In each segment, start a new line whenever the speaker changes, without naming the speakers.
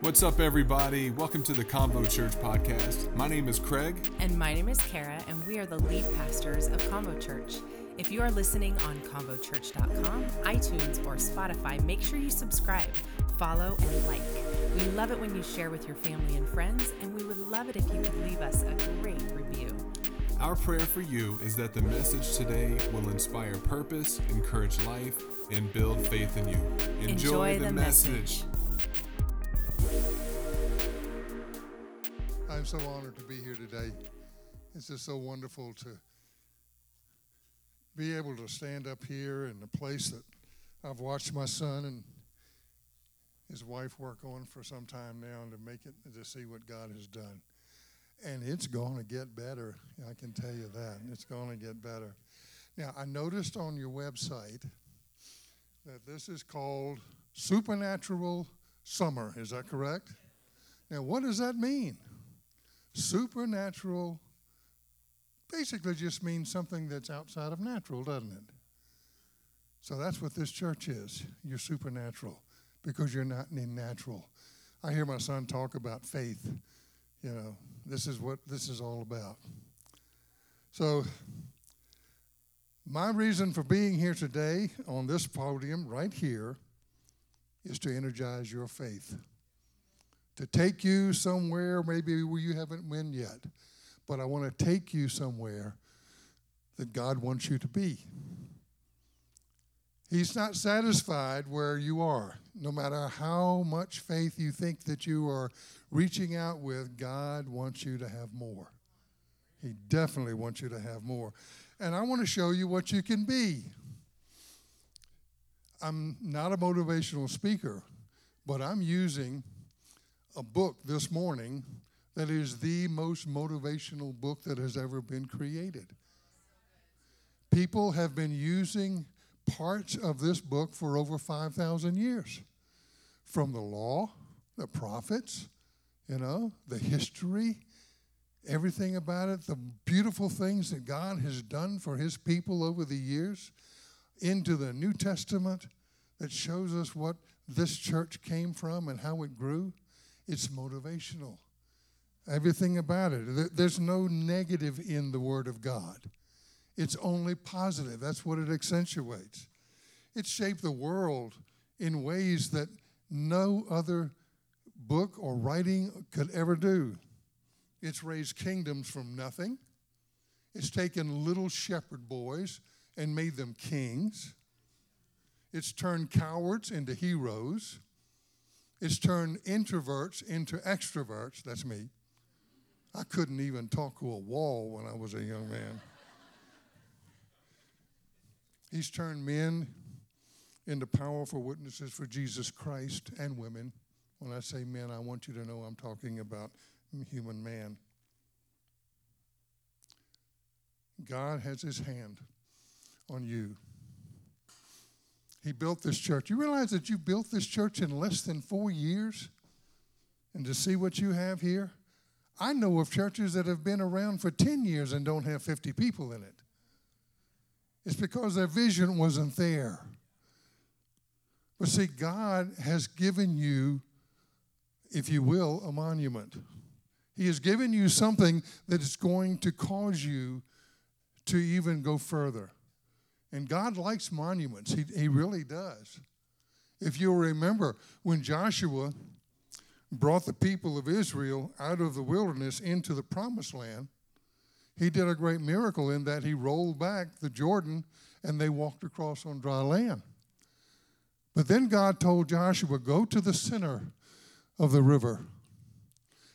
What's up, everybody? Welcome to the CONVO Church podcast. My name is Craig.
And my name is Cara, and we are the lead pastors of CONVO Church. If you are listening on convochurch.com, iTunes, or Spotify, make sure you subscribe, follow, and like. We love it when you share with your family and friends, and we would love it if you could leave us a great review.
Our prayer for you is that the message today will inspire purpose, encourage life, and build faith in you. Enjoy,
Enjoy
the,
the
message.
message.
I'm so honored to be here today. It's just so wonderful to be able to stand up here in a place that I've watched my son and his wife work on for some time now and to make it to see what God has done. And it's going to get better. I can tell you that. It's going to get better. Now, I noticed on your website that this is called Supernatural Summer. Is that correct? Now, what does that mean? Supernatural basically just means something that's outside of natural, doesn't it? So that's what this church is. You're supernatural because you're not in natural. I hear my son talk about faith. You know, this is what this is all about. So, my reason for being here today on this podium right here is to energize your faith to take you somewhere maybe where you haven't been yet. But I want to take you somewhere that God wants you to be. He's not satisfied where you are. No matter how much faith you think that you are reaching out with, God wants you to have more. He definitely wants you to have more. And I want to show you what you can be. I'm not a motivational speaker, but I'm using a book this morning that is the most motivational book that has ever been created. People have been using parts of this book for over 5,000 years from the law, the prophets, you know, the history, everything about it, the beautiful things that God has done for his people over the years, into the New Testament that shows us what this church came from and how it grew. It's motivational. Everything about it. There's no negative in the Word of God. It's only positive. That's what it accentuates. It shaped the world in ways that no other book or writing could ever do. It's raised kingdoms from nothing. It's taken little shepherd boys and made them kings. It's turned cowards into heroes. It's turned introverts into extroverts. That's me. I couldn't even talk to a wall when I was a young man. He's turned men into powerful witnesses for Jesus Christ and women. When I say men, I want you to know I'm talking about human man. God has his hand on you. He built this church. You realize that you built this church in less than four years? And to see what you have here? I know of churches that have been around for 10 years and don't have 50 people in it. It's because their vision wasn't there. But see, God has given you, if you will, a monument. He has given you something that is going to cause you to even go further. And God likes monuments, He, he really does. If you'll remember, when Joshua brought the people of Israel out of the wilderness into the promised land, he did a great miracle in that he rolled back the Jordan and they walked across on dry land. But then God told Joshua, Go to the center of the river.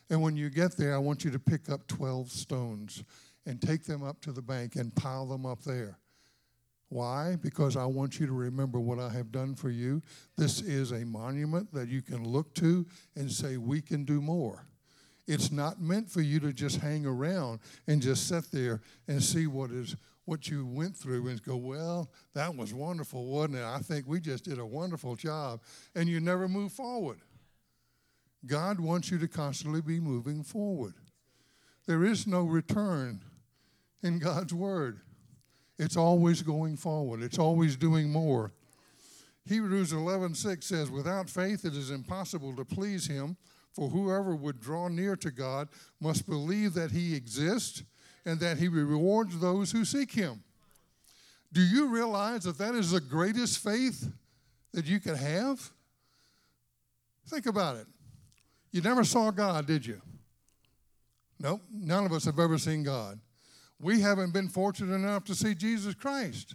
And when you get there, I want you to pick up 12 stones and take them up to the bank and pile them up there. Why? Because I want you to remember what I have done for you. This is a monument that you can look to and say, we can do more. It's not meant for you to just hang around and just sit there and see what is what you went through and go, well, that was wonderful, wasn't it? I think we just did a wonderful job. And you never move forward. God wants you to constantly be moving forward. There is no return in God's word. It's always going forward. It's always doing more. Hebrews 11:6 says, "Without faith it is impossible to please him, For whoever would draw near to God must believe that he exists and that he rewards those who seek him. Do you realize that that is the greatest faith that you could have? Think about it. You never saw God, did you? Nope, none of us have ever seen God. We haven't been fortunate enough to see Jesus Christ.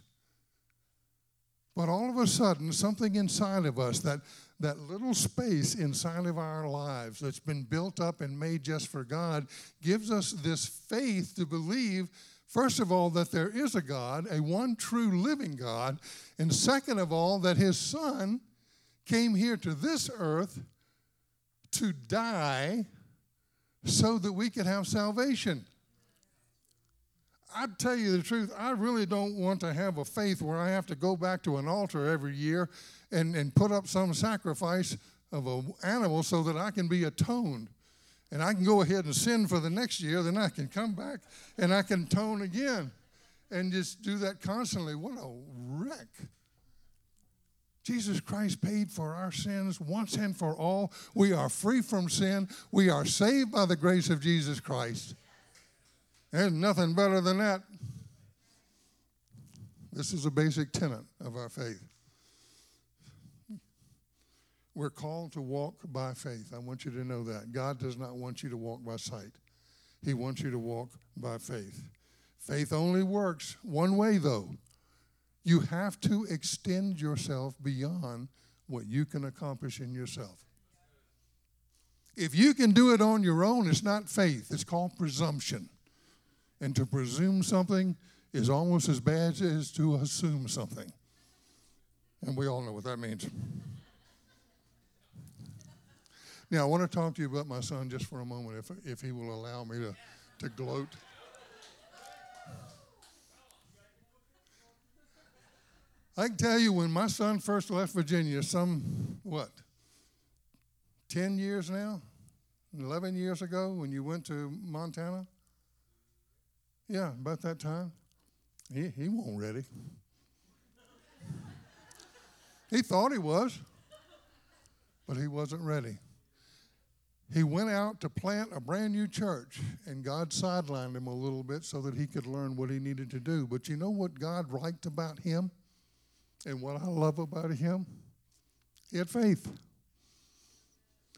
But all of a sudden, something inside of us, that, that little space inside of our lives that's been built up and made just for God, gives us this faith to believe, first of all, that there is a God, a one true living God, and second of all, that His Son came here to this earth to die so that we could have salvation. I tell you the truth, I really don't want to have a faith where I have to go back to an altar every year and, and put up some sacrifice of an animal so that I can be atoned. And I can go ahead and sin for the next year, then I can come back and I can tone again and just do that constantly. What a wreck. Jesus Christ paid for our sins once and for all. We are free from sin. We are saved by the grace of Jesus Christ. There's nothing better than that. This is a basic tenet of our faith. We're called to walk by faith. I want you to know that. God does not want you to walk by sight, He wants you to walk by faith. Faith only works one way, though. You have to extend yourself beyond what you can accomplish in yourself. If you can do it on your own, it's not faith, it's called presumption. And to presume something is almost as bad as to assume something. And we all know what that means. Now, I want to talk to you about my son just for a moment, if, if he will allow me to, to gloat. I can tell you when my son first left Virginia, some, what, 10 years now? 11 years ago when you went to Montana? Yeah, about that time. He, he wasn't ready. he thought he was, but he wasn't ready. He went out to plant a brand new church, and God sidelined him a little bit so that he could learn what he needed to do. But you know what God liked about him and what I love about him? He had faith.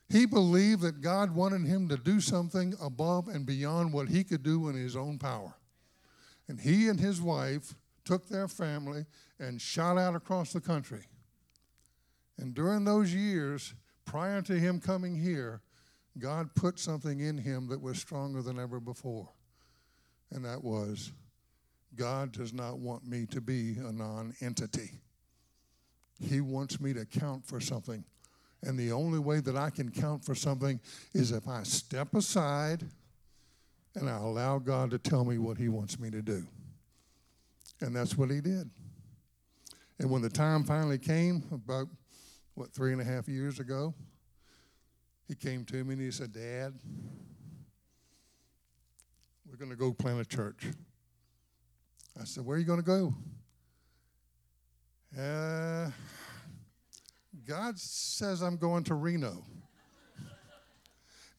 He believed that God wanted him to do something above and beyond what he could do in his own power. And he and his wife took their family and shot out across the country. And during those years, prior to him coming here, God put something in him that was stronger than ever before. And that was God does not want me to be a non entity. He wants me to count for something. And the only way that I can count for something is if I step aside and I allow God to tell me what He wants me to do. And that's what He did. And when the time finally came, about, what, three and a half years ago, He came to me and He said, Dad, we're going to go plant a church. I said, Where are you going to go? Uh, God says I'm going to Reno.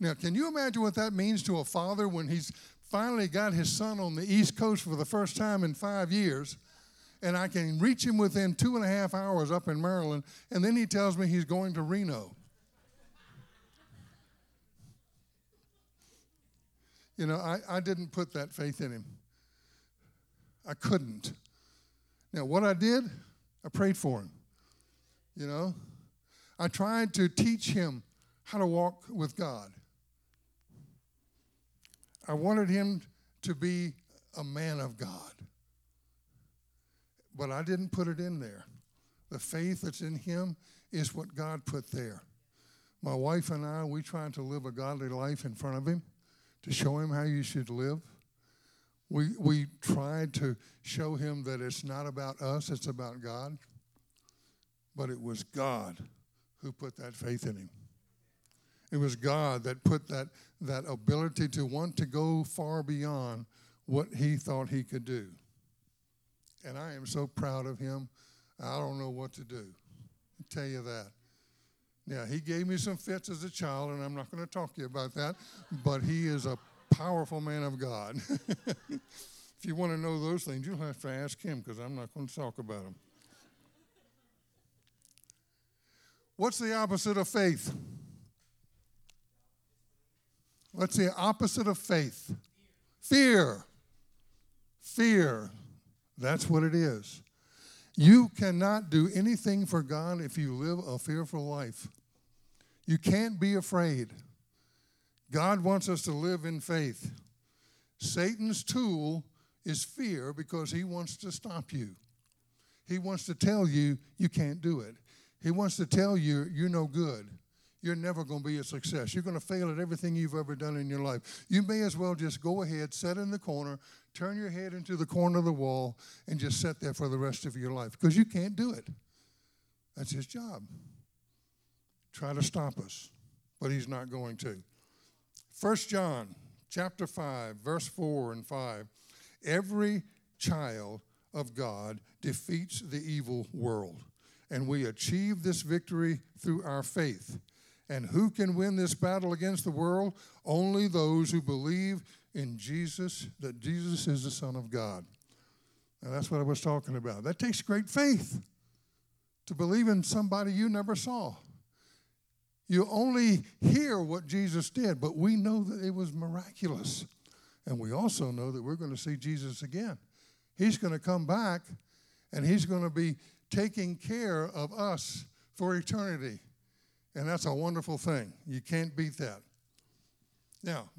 Now, can you imagine what that means to a father when he's finally got his son on the East Coast for the first time in five years, and I can reach him within two and a half hours up in Maryland, and then he tells me he's going to Reno? You know, I, I didn't put that faith in him. I couldn't. Now, what I did, I prayed for him. You know, I tried to teach him how to walk with God. I wanted him to be a man of God. But I didn't put it in there. The faith that's in him is what God put there. My wife and I, we tried to live a godly life in front of him to show him how you should live. We, we tried to show him that it's not about us, it's about God. But it was God who put that faith in him. It was God that put that, that ability to want to go far beyond what he thought he could do. And I am so proud of him. I don't know what to do. I tell you that. Now, he gave me some fits as a child, and I'm not going to talk to you about that, but he is a powerful man of God. if you want to know those things, you'll have to ask him because I'm not going to talk about them. What's the opposite of faith? What's the opposite of faith? Fear. Fear. That's what it is. You cannot do anything for God if you live a fearful life. You can't be afraid. God wants us to live in faith. Satan's tool is fear because he wants to stop you. He wants to tell you you can't do it. He wants to tell you you're no good. You're never going to be a success. You're going to fail at everything you've ever done in your life. You may as well just go ahead, sit in the corner, turn your head into the corner of the wall, and just sit there for the rest of your life because you can't do it. That's his job. Try to stop us, but he's not going to. 1 John chapter 5, verse 4 and 5. Every child of God defeats the evil world and we achieve this victory through our faith. And who can win this battle against the world? Only those who believe in Jesus, that Jesus is the Son of God. And that's what I was talking about. That takes great faith to believe in somebody you never saw. You only hear what Jesus did, but we know that it was miraculous. And we also know that we're going to see Jesus again. He's going to come back and he's going to be taking care of us for eternity. And that's a wonderful thing. You can't beat that. Now,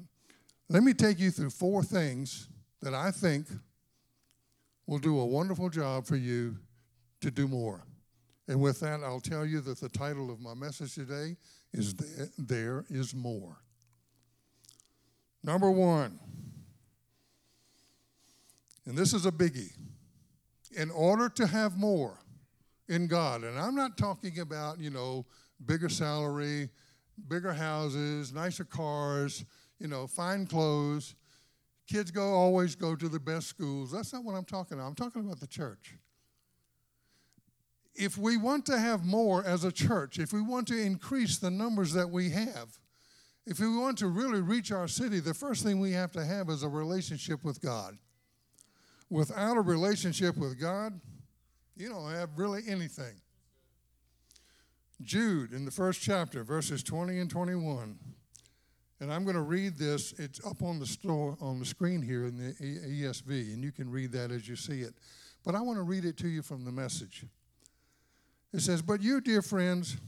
let me take you through four things that I think will do a wonderful job for you to do more. And with that, I'll tell you that the title of my message today is There is More. Number one, and this is a biggie. In order to have more, in God. And I'm not talking about, you know, bigger salary, bigger houses, nicer cars, you know, fine clothes. Kids go always go to the best schools. That's not what I'm talking about. I'm talking about the church. If we want to have more as a church, if we want to increase the numbers that we have, if we want to really reach our city, the first thing we have to have is a relationship with God. Without a relationship with God, you don't have really anything. Jude in the first chapter, verses 20 and 21. And I'm going to read this. It's up on the store on the screen here in the ESV, and you can read that as you see it. But I want to read it to you from the message. It says, But you, dear friends,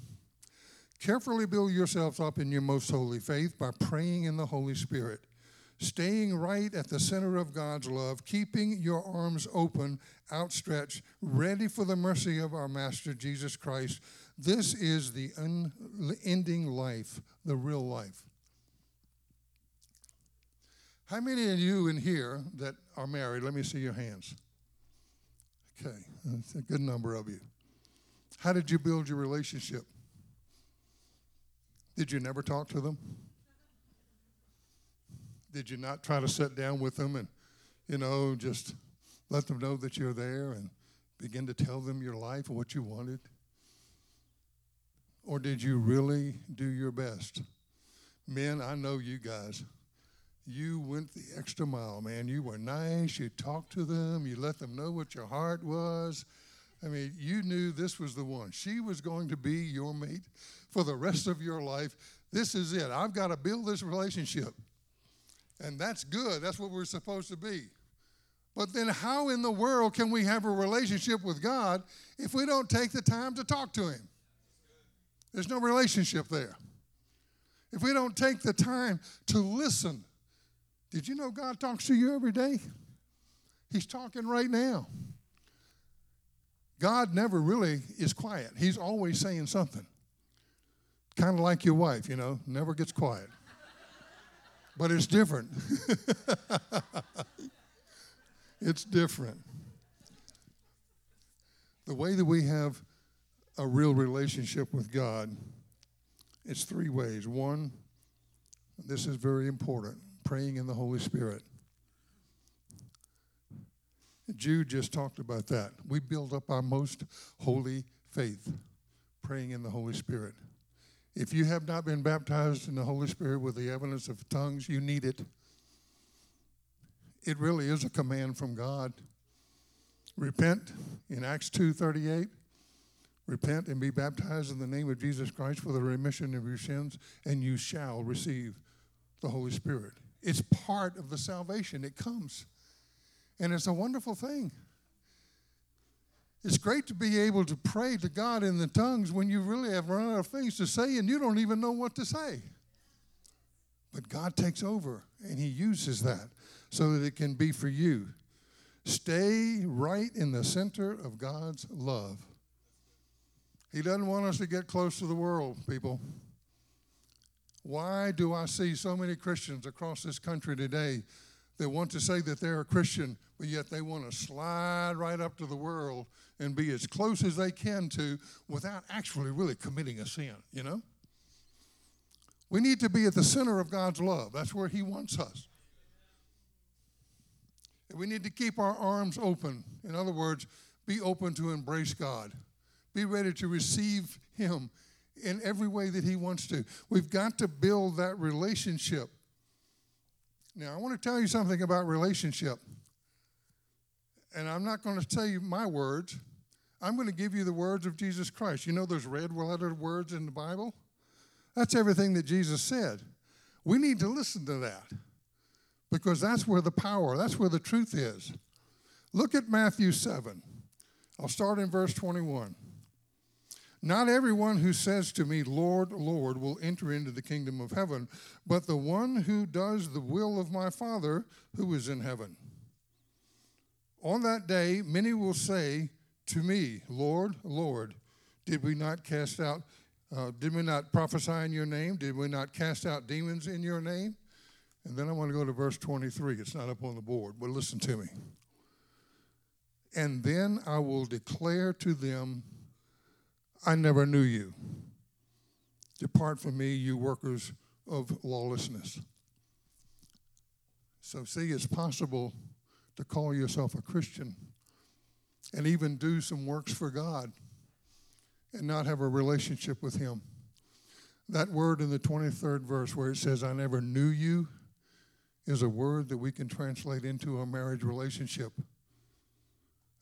carefully build yourselves up in your most holy faith by praying in the Holy Spirit staying right at the center of God's love, keeping your arms open, outstretched, ready for the mercy of our Master Jesus Christ. This is the unending life, the real life. How many of you in here that are married? Let me see your hands. Okay, that's a good number of you. How did you build your relationship? Did you never talk to them? Did you not try to sit down with them and, you know, just let them know that you're there and begin to tell them your life and what you wanted? Or did you really do your best? Men, I know you guys. You went the extra mile, man. You were nice. You talked to them. You let them know what your heart was. I mean, you knew this was the one. She was going to be your mate for the rest of your life. This is it. I've got to build this relationship. And that's good. That's what we're supposed to be. But then, how in the world can we have a relationship with God if we don't take the time to talk to Him? There's no relationship there. If we don't take the time to listen, did you know God talks to you every day? He's talking right now. God never really is quiet, He's always saying something. Kind of like your wife, you know, never gets quiet but it's different. it's different. The way that we have a real relationship with God, it's three ways. One, this is very important praying in the Holy Spirit. Jude just talked about that. We build up our most holy faith, praying in the Holy Spirit. If you have not been baptized in the Holy Spirit with the evidence of tongues, you need it. It really is a command from God. Repent in Acts 2:38. Repent and be baptized in the name of Jesus Christ for the remission of your sins, and you shall receive the Holy Spirit. It's part of the salvation. It comes. And it's a wonderful thing. It's great to be able to pray to God in the tongues when you really have run out of things to say and you don't even know what to say. But God takes over and He uses that so that it can be for you. Stay right in the center of God's love. He doesn't want us to get close to the world, people. Why do I see so many Christians across this country today that want to say that they're a Christian, but yet they want to slide right up to the world and be as close as they can to without actually really committing a sin, you know? We need to be at the center of God's love. That's where He wants us. We need to keep our arms open. In other words, be open to embrace God. Be ready to receive Him in every way that He wants to. We've got to build that relationship. Now, I want to tell you something about relationship. And I'm not going to tell you my words. I'm going to give you the words of Jesus Christ. You know those red lettered words in the Bible? That's everything that Jesus said. We need to listen to that because that's where the power, that's where the truth is. Look at Matthew 7. I'll start in verse 21. Not everyone who says to me, Lord, Lord, will enter into the kingdom of heaven, but the one who does the will of my Father who is in heaven. On that day, many will say to me, Lord, Lord, did we not cast out, uh, did we not prophesy in your name? Did we not cast out demons in your name? And then I want to go to verse 23. It's not up on the board, but listen to me. And then I will declare to them, I never knew you. Depart from me, you workers of lawlessness. So, see, it's possible to call yourself a Christian and even do some works for God and not have a relationship with Him. That word in the 23rd verse where it says, I never knew you, is a word that we can translate into a marriage relationship.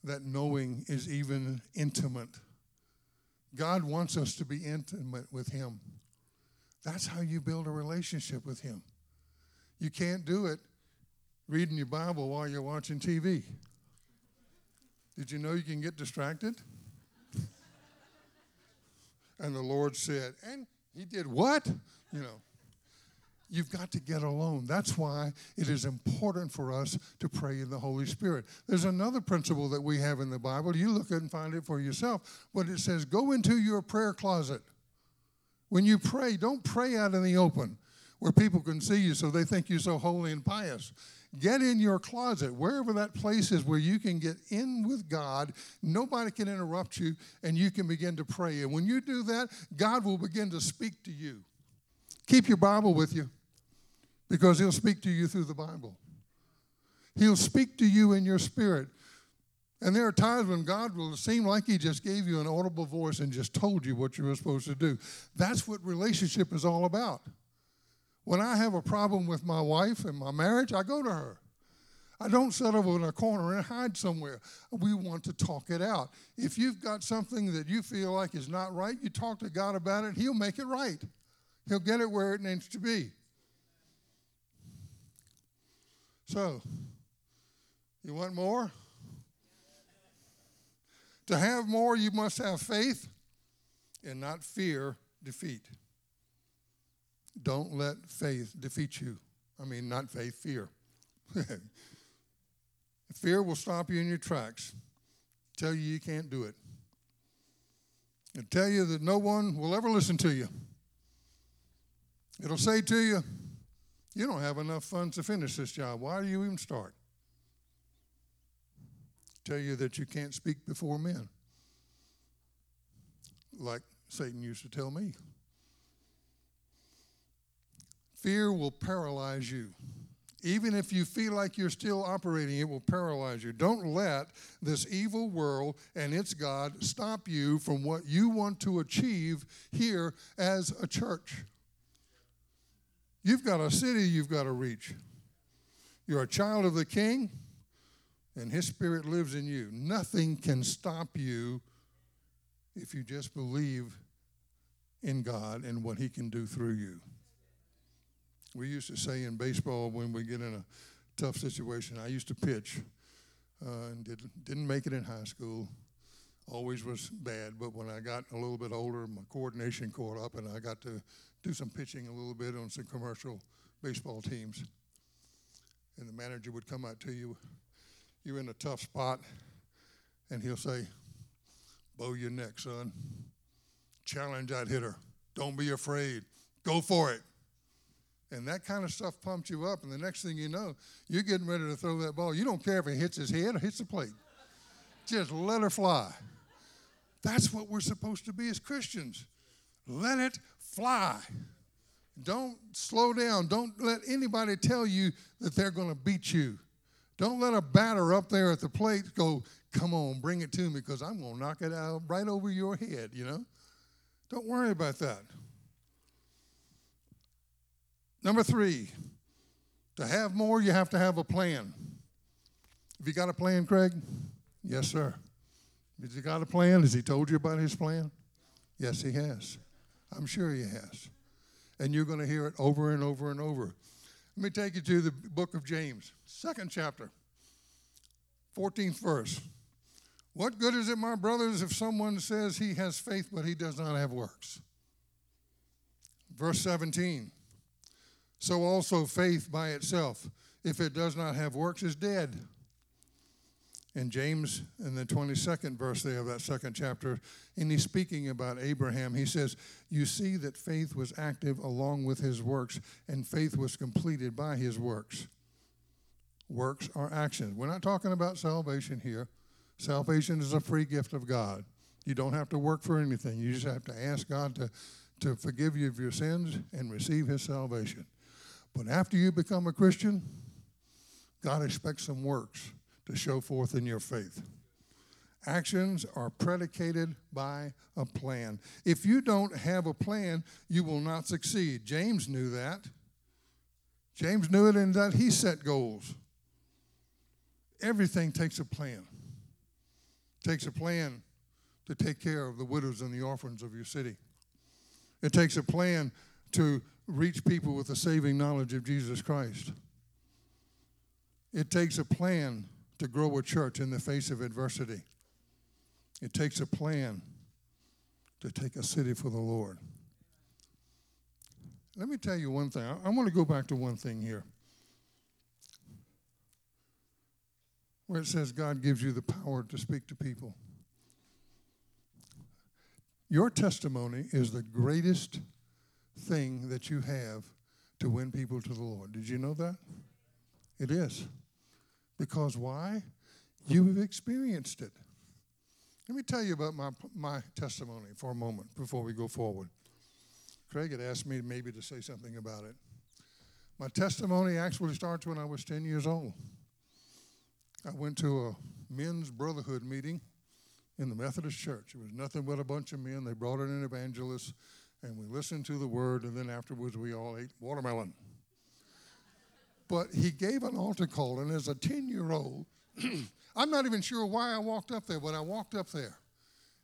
That knowing is even intimate. God wants us to be intimate with Him. That's how you build a relationship with Him. You can't do it reading your Bible while you're watching TV. Did you know you can get distracted? and the Lord said, and He did what? You know. You've got to get alone. That's why it is important for us to pray in the Holy Spirit. There's another principle that we have in the Bible. You look and find it for yourself. But it says, go into your prayer closet. When you pray, don't pray out in the open where people can see you so they think you're so holy and pious. Get in your closet, wherever that place is where you can get in with God. Nobody can interrupt you, and you can begin to pray. And when you do that, God will begin to speak to you. Keep your Bible with you because He'll speak to you through the Bible. He'll speak to you in your spirit. And there are times when God will seem like He just gave you an audible voice and just told you what you were supposed to do. That's what relationship is all about. When I have a problem with my wife and my marriage, I go to her. I don't over in a corner and hide somewhere. We want to talk it out. If you've got something that you feel like is not right, you talk to God about it, He'll make it right. He'll get it where it needs to be. So, you want more? To have more, you must have faith and not fear defeat. Don't let faith defeat you. I mean, not faith, fear. fear will stop you in your tracks, tell you you can't do it, and tell you that no one will ever listen to you. It'll say to you, you don't have enough funds to finish this job. Why do you even start? Tell you that you can't speak before men, like Satan used to tell me. Fear will paralyze you, Even if you feel like you're still operating, it will paralyze you. Don't let this evil world and its God stop you from what you want to achieve here as a church. You've got a city you've got to reach. You're a child of the king, and his spirit lives in you. Nothing can stop you if you just believe in God and what he can do through you. We used to say in baseball when we get in a tough situation, I used to pitch uh, and did, didn't make it in high school. Always was bad, but when I got a little bit older, my coordination caught up and I got to do some pitching a little bit on some commercial baseball teams. And the manager would come out to you, you're in a tough spot, and he'll say, Bow your neck, son. Challenge that hitter. Don't be afraid. Go for it. And that kind of stuff pumps you up. And the next thing you know, you're getting ready to throw that ball. You don't care if it hits his head or hits the plate. Just let her fly. That's what we're supposed to be as Christians. Let it fly. Don't slow down. Don't let anybody tell you that they're going to beat you. Don't let a batter up there at the plate go, come on, bring it to me because I'm going to knock it out right over your head, you know? Don't worry about that. Number three, to have more, you have to have a plan. Have you got a plan, Craig? Yes, sir. Has he got a plan? Has he told you about his plan? Yes, he has. I'm sure he has. And you're going to hear it over and over and over. Let me take you to the book of James, second chapter, 14th verse. What good is it, my brothers, if someone says he has faith but he does not have works? Verse 17. So also faith by itself, if it does not have works, is dead. And James, in the 22nd verse there of that second chapter, and he's speaking about Abraham, he says, You see that faith was active along with his works, and faith was completed by his works. Works are actions. We're not talking about salvation here. Salvation is a free gift of God. You don't have to work for anything. You just have to ask God to, to forgive you of your sins and receive his salvation. But after you become a Christian, God expects some works to show forth in your faith. Actions are predicated by a plan. If you don't have a plan, you will not succeed. James knew that. James knew it in that he set goals. Everything takes a plan. It takes a plan to take care of the widows and the orphans of your city. It takes a plan to reach people with the saving knowledge of Jesus Christ. It takes a plan to grow a church in the face of adversity. It takes a plan to take a city for the Lord. Let me tell you one thing. I, want to go back to one thing here. Where it says God gives you the power to speak to people. Your testimony is the greatest thing that you have to win people to the Lord. Did you know that? It is. Because why? Mm-hmm. You have experienced it. Let me tell you about my, my testimony for a moment before we go forward. Craig had asked me maybe to say something about it. My testimony actually starts when I was 10 years old. I went to a men's brotherhood meeting in the Methodist church. It was nothing but a bunch of men. They brought in an evangelist, and we listened to the word, and then afterwards we all ate watermelon. But he gave an altar call, and as a 10 year old, I'm not even sure why I walked up there, but I walked up there.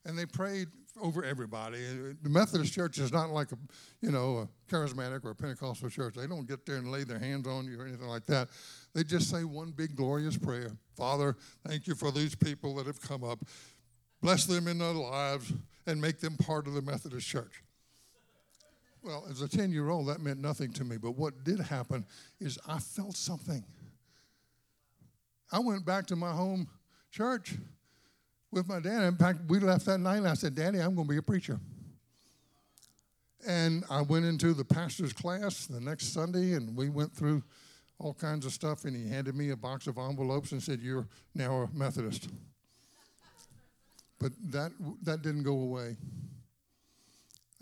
And they prayed over everybody. Uh, the Methodist church is not like a, you know, a charismatic or a Pentecostal church. They don't get there and lay their hands on you or anything like that. They just say one big glorious prayer. Father, thank you for these people that have come up. Bless them in their lives and make them part of the Methodist church. Well, as a 10 year old, that meant nothing to me. But what did happen is I felt something. I went back to my home church with my dad. In fact, we left that night and I said, Daddy, I'm going to be a preacher. And I went into the pastor's class the next Sunday and we went through all kinds of stuff. And he handed me a box of envelopes and said, You're now a Methodist. But that, that didn't go away.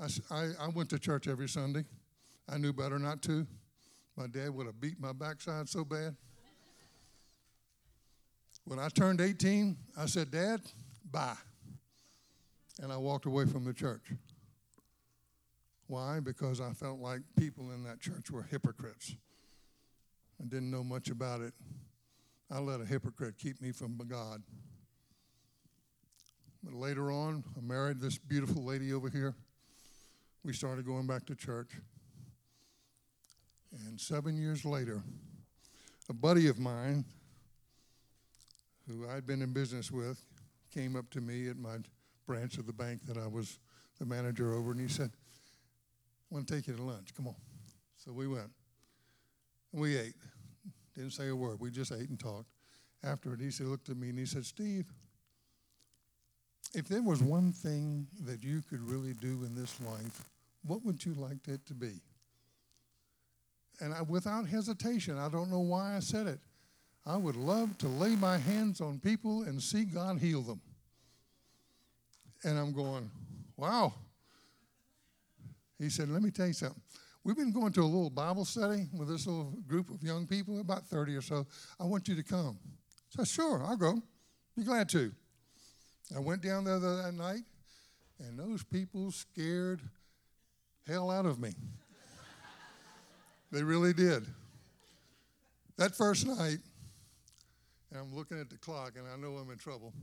I, I, went to church every Sunday. I knew better not to. my dad would have beat my backside so bad. When I turned 18, I said, Dad, bye. And I walked away from the church. Why? Because I felt like people in that church were hypocrites. I didn't know much about it. I let a hypocrite keep me from God. But later on, I married this beautiful lady over here. We started going back to church. And seven years later, a buddy of mine who I'd been in business with came up to me at my branch of the bank that I was the manager over, and he said, I want to take you to lunch. Come on. So we went. And we ate. Didn't say a word. We just ate and talked. After it, he said, looked at me and he said, Steve, if there was one thing that you could really do in this life, what would you like that to be? And I, without hesitation, I don't know why I said it. I would love to lay my hands on people and see God heal them. And I'm going, wow. He said, let me tell you something. We've been going to a little Bible study with this little group of young people, about 30 or so. I want you to come. So, sure, I'll go. Be glad to. I went down there that night, and those people scared hell out of me. they really did. That first night, and I'm looking at the clock, and I know I'm in trouble.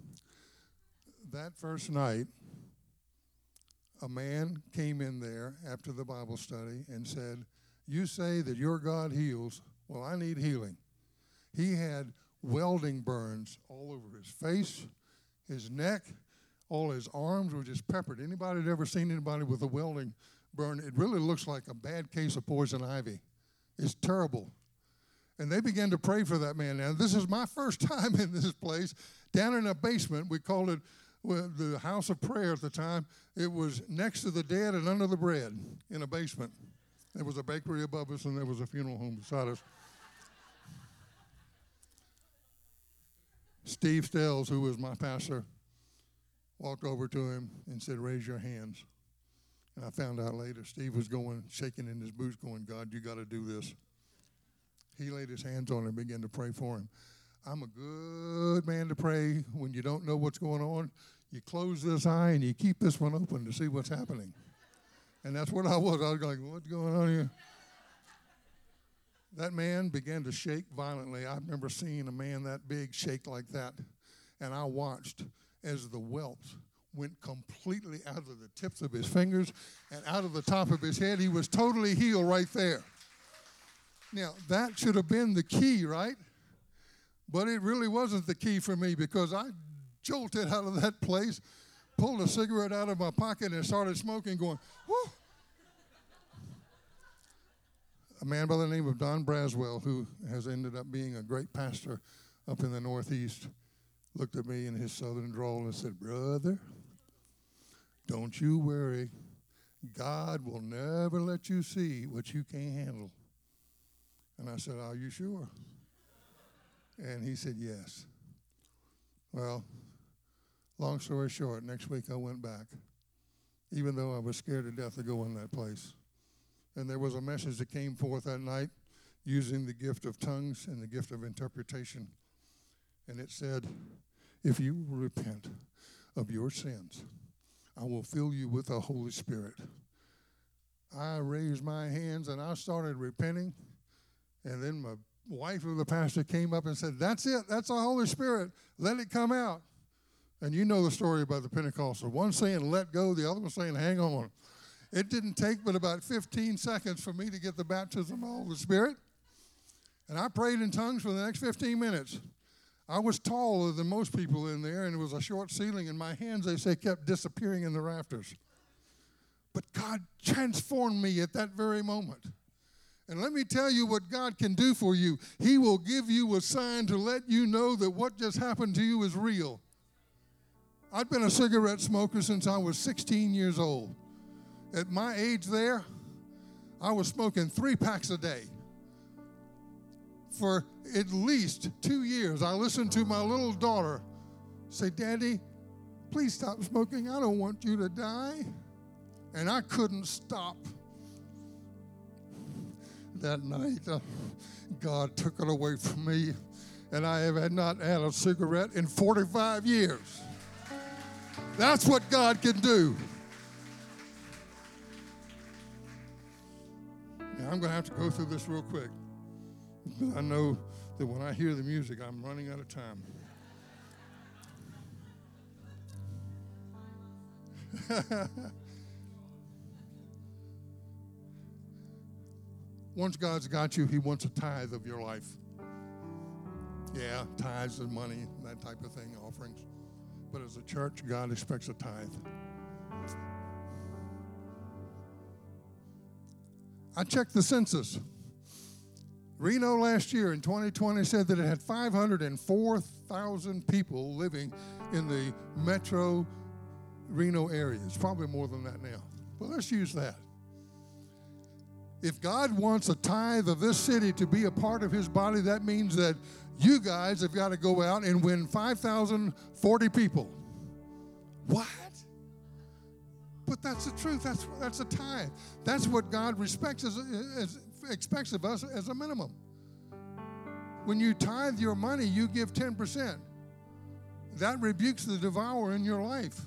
That first night, a man came in there after the Bible study and said, You say that your God heals. Well, I need healing. He had welding burns all over his face, his neck, all his arms were just peppered. Anybody had ever seen anybody with a welding burn? It really looks like a bad case of poison ivy. It's terrible. And they began to pray for that man. Now, this is my first time in this place, down in a basement. We called it the house of prayer at the time. It was next to the dead and under the bread in a basement. There was a bakery above us, and there was a funeral home beside us. Steve Stells, who was my pastor, walked over to him and said, Raise your hands. And I found out later Steve was going, shaking in his boots, going, God, you got to do this. He laid his hands on him and began to pray for him. I'm a good man to pray when you don't know what's going on. You close this eye and you keep this one open to see what's happening. And that's what I was. I was like, what's going on here? That man began to shake violently. I've never seen a man that big shake like that. And I watched as the welt went completely out of the tips of his fingers and out of the top of his head. He was totally healed right there. Now, that should have been the key, right? But it really wasn't the key for me because I jolted out of that place, pulled a cigarette out of my pocket, and started smoking, going, whoo. A man by the name of Don Braswell, who has ended up being a great pastor up in the Northeast, looked at me in his southern drawl and said, Brother, don't you worry. God will never let you see what you can't handle. And I said, Are you sure? And he said, Yes. Well, long story short, next week I went back, even though I was scared to death to go in that place. And there was a message that came forth that night using the gift of tongues and the gift of interpretation. And it said, If you repent of your sins, I will fill you with the Holy Spirit. I raised my hands and I started repenting. And then my wife of the pastor came up and said, That's it. That's the Holy Spirit. Let it come out. And you know the story about the Pentecostal. One saying, Let go, the other one saying, Hang on. It didn't take but about 15 seconds for me to get the baptism of the Holy Spirit. And I prayed in tongues for the next 15 minutes. I was taller than most people in there, and it was a short ceiling, and my hands, they say, kept disappearing in the rafters. But God transformed me at that very moment. And let me tell you what God can do for you. He will give you a sign to let you know that what just happened to you is real. I've been a cigarette smoker since I was 16 years old. At my age there, I was smoking three packs a day. For at least two years, I listened to my little daughter say, Daddy, please stop smoking. I don't want you to die. And I couldn't stop. that night, uh, God took it away from me, and I have not had a cigarette in 45 years. That's what God can do. Now, I'm going to have to go through this real quick I know that when I hear the music, I'm running out of time. Once God's got you, He wants a tithe of your life. Yeah, tithes and money, that type of thing, offerings. But as a church, God expects a tithe. I checked the census. Reno last year in 2020 said that it had 504,000 people living in the metro Reno area. It's probably more than that now. But let's use that. If God wants a tithe of this city to be a part of his body, that means that you guys have got to go out and win 5,040 people. What? But that's the truth. That's, that's a tithe. That's what God respects as, as, expects of us as a minimum. When you tithe your money, you give 10%. That rebukes the devourer in your life.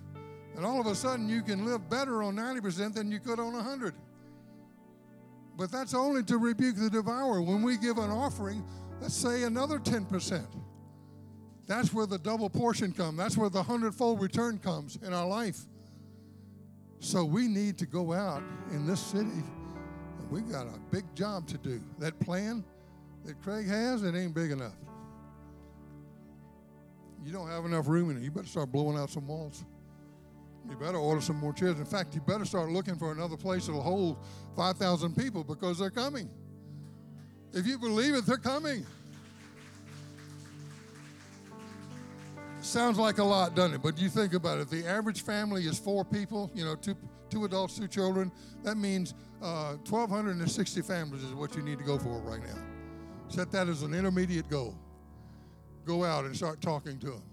And all of a sudden, you can live better on 90% than you could on 100 but that's only to rebuke the devourer. When we give an offering, let's say another 10%. That's where the double portion comes. That's where the hundredfold return comes in our life. So we need to go out in this city, and we got a big job to do. That plan that Craig has, it ain't big enough. You don't have enough room in it. You better start blowing out some walls. You better order some more chairs. In fact, you better start looking for another place that'll hold 5,000 people because they're coming. If you believe it, they're coming. Sounds like a lot, doesn't it? But you think about it. The average family is four people, you know, two, two adults, two children. That means uh, 1,260 families is what you need to go for right now. Set that as an intermediate goal. Go out and start talking to them.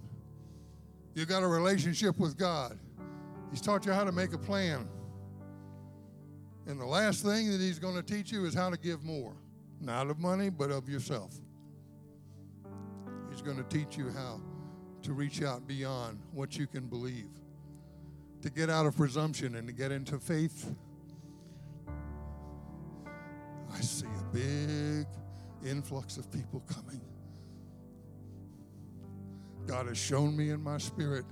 You got a relationship with God. He's taught you how to make a plan. And the last thing that he's going to teach you is how to give more. Not of money, but of yourself. He's going to teach you how to reach out beyond what you can believe, to get out of presumption and to get into faith. I see a big influx of people coming. God has shown me in my spirit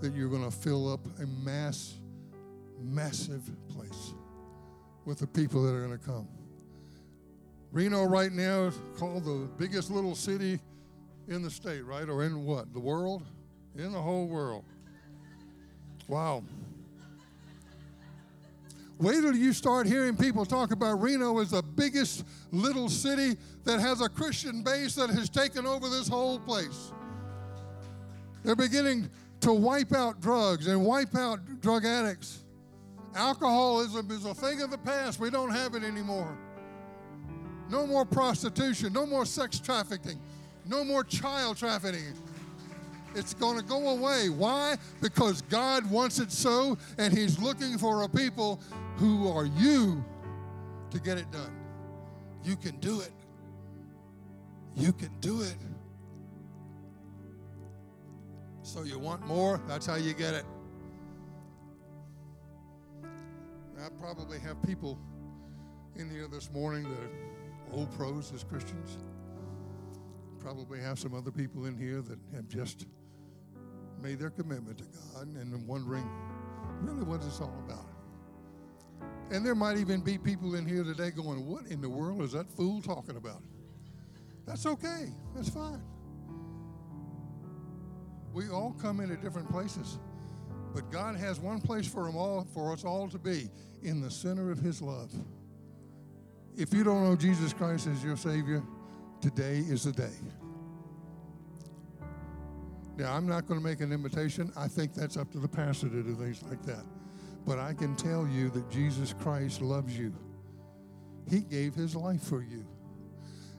that you're going to fill up a mass, massive place with the people that are going to come. Reno, right now, is called the biggest little city in the state, right? Or in what? The world? In the whole world. Wow. Wait till you start hearing people talk about Reno as the biggest little city that has a Christian base that has taken over this whole place. They're beginning to wipe out drugs and wipe out drug addicts. Alcoholism is a thing of the past. We don't have it anymore. No more prostitution, no more sex trafficking, no more child trafficking. It's going to go away. Why? Because God wants it so, and He's looking for a people who are you to get it done. You can do it. You can do it. So you want more? That's how you get it. I probably have people in here this morning that are old pros as Christians. Probably have some other people in here that have just made their commitment to God and wondering really what it's all about. And there might even be people in here today going, What in the world is that fool talking about? That's okay. That's fine. We all come into different places. But God has one place for them all, for us all to be, in the center of His love. If you don't know Jesus Christ as your Savior, today is the day. Now, I'm not going to make an invitation. I think that's up to the pastor to do things like that. But I can tell you that Jesus Christ loves you. He gave his life for you.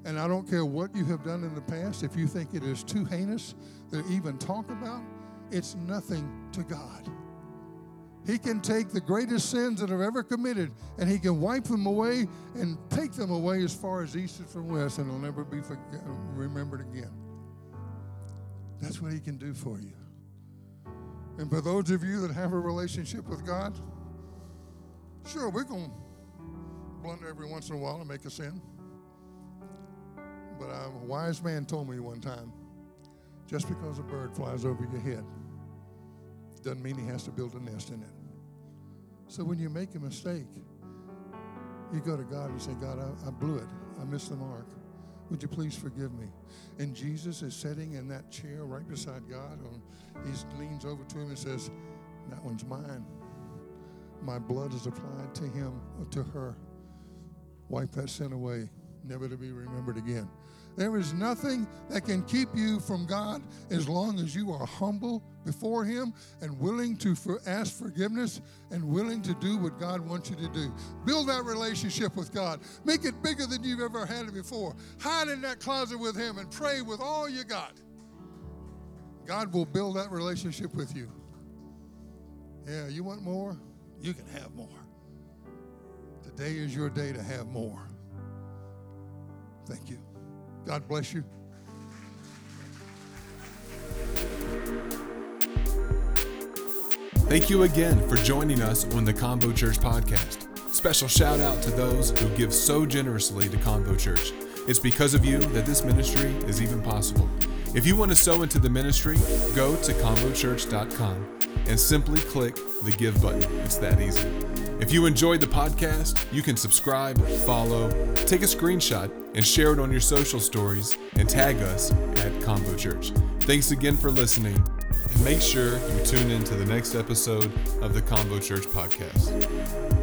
And I don't care what you have done in the past, if you think it is too heinous to even talk about, it's nothing to God. He can take the greatest sins that are ever committed and he can wipe them away and take them away as far as east is from west and they'll never be forget, remembered again. That's what he can do for you. And for those of you that have a relationship with God, sure, we're going to blunder every once in a while and make a sin. But a wise man told me one time just because a bird flies over your head doesn't mean he has to build a nest in it. So when you make a mistake, you go to God and say, God, I, I blew it. I missed the mark. Would you please forgive me? And Jesus is sitting in that chair right beside God. Um, he leans over to him and says, That one's mine. My blood is applied to him or to her. Wipe that sin away, never to be remembered again. There is nothing that can keep you from God as long as you are humble before Him and willing to for, ask forgiveness and willing to do what God wants you to do. Build that relationship with God. Make it bigger than you've ever had it before. Hide in that closet with Him and pray with all you got. God will build that relationship with you. Yeah, you want more? You can have more. Today is your day to have more. Thank you. God bless you.
Thank you again for joining us on the CONVO Church podcast. Special shout out to those who give so generously to CONVO Church. It's because of you that this ministry is even possible. If you want to sow into the ministry, go to convochurch.com and simply click the give button. It's that easy. If you enjoyed the podcast, you can subscribe, follow, take a screenshot, and share it on your social stories and tag us at CONVO Church. Thanks again for listening, and make sure you tune in to the next episode of the CONVO Church podcast.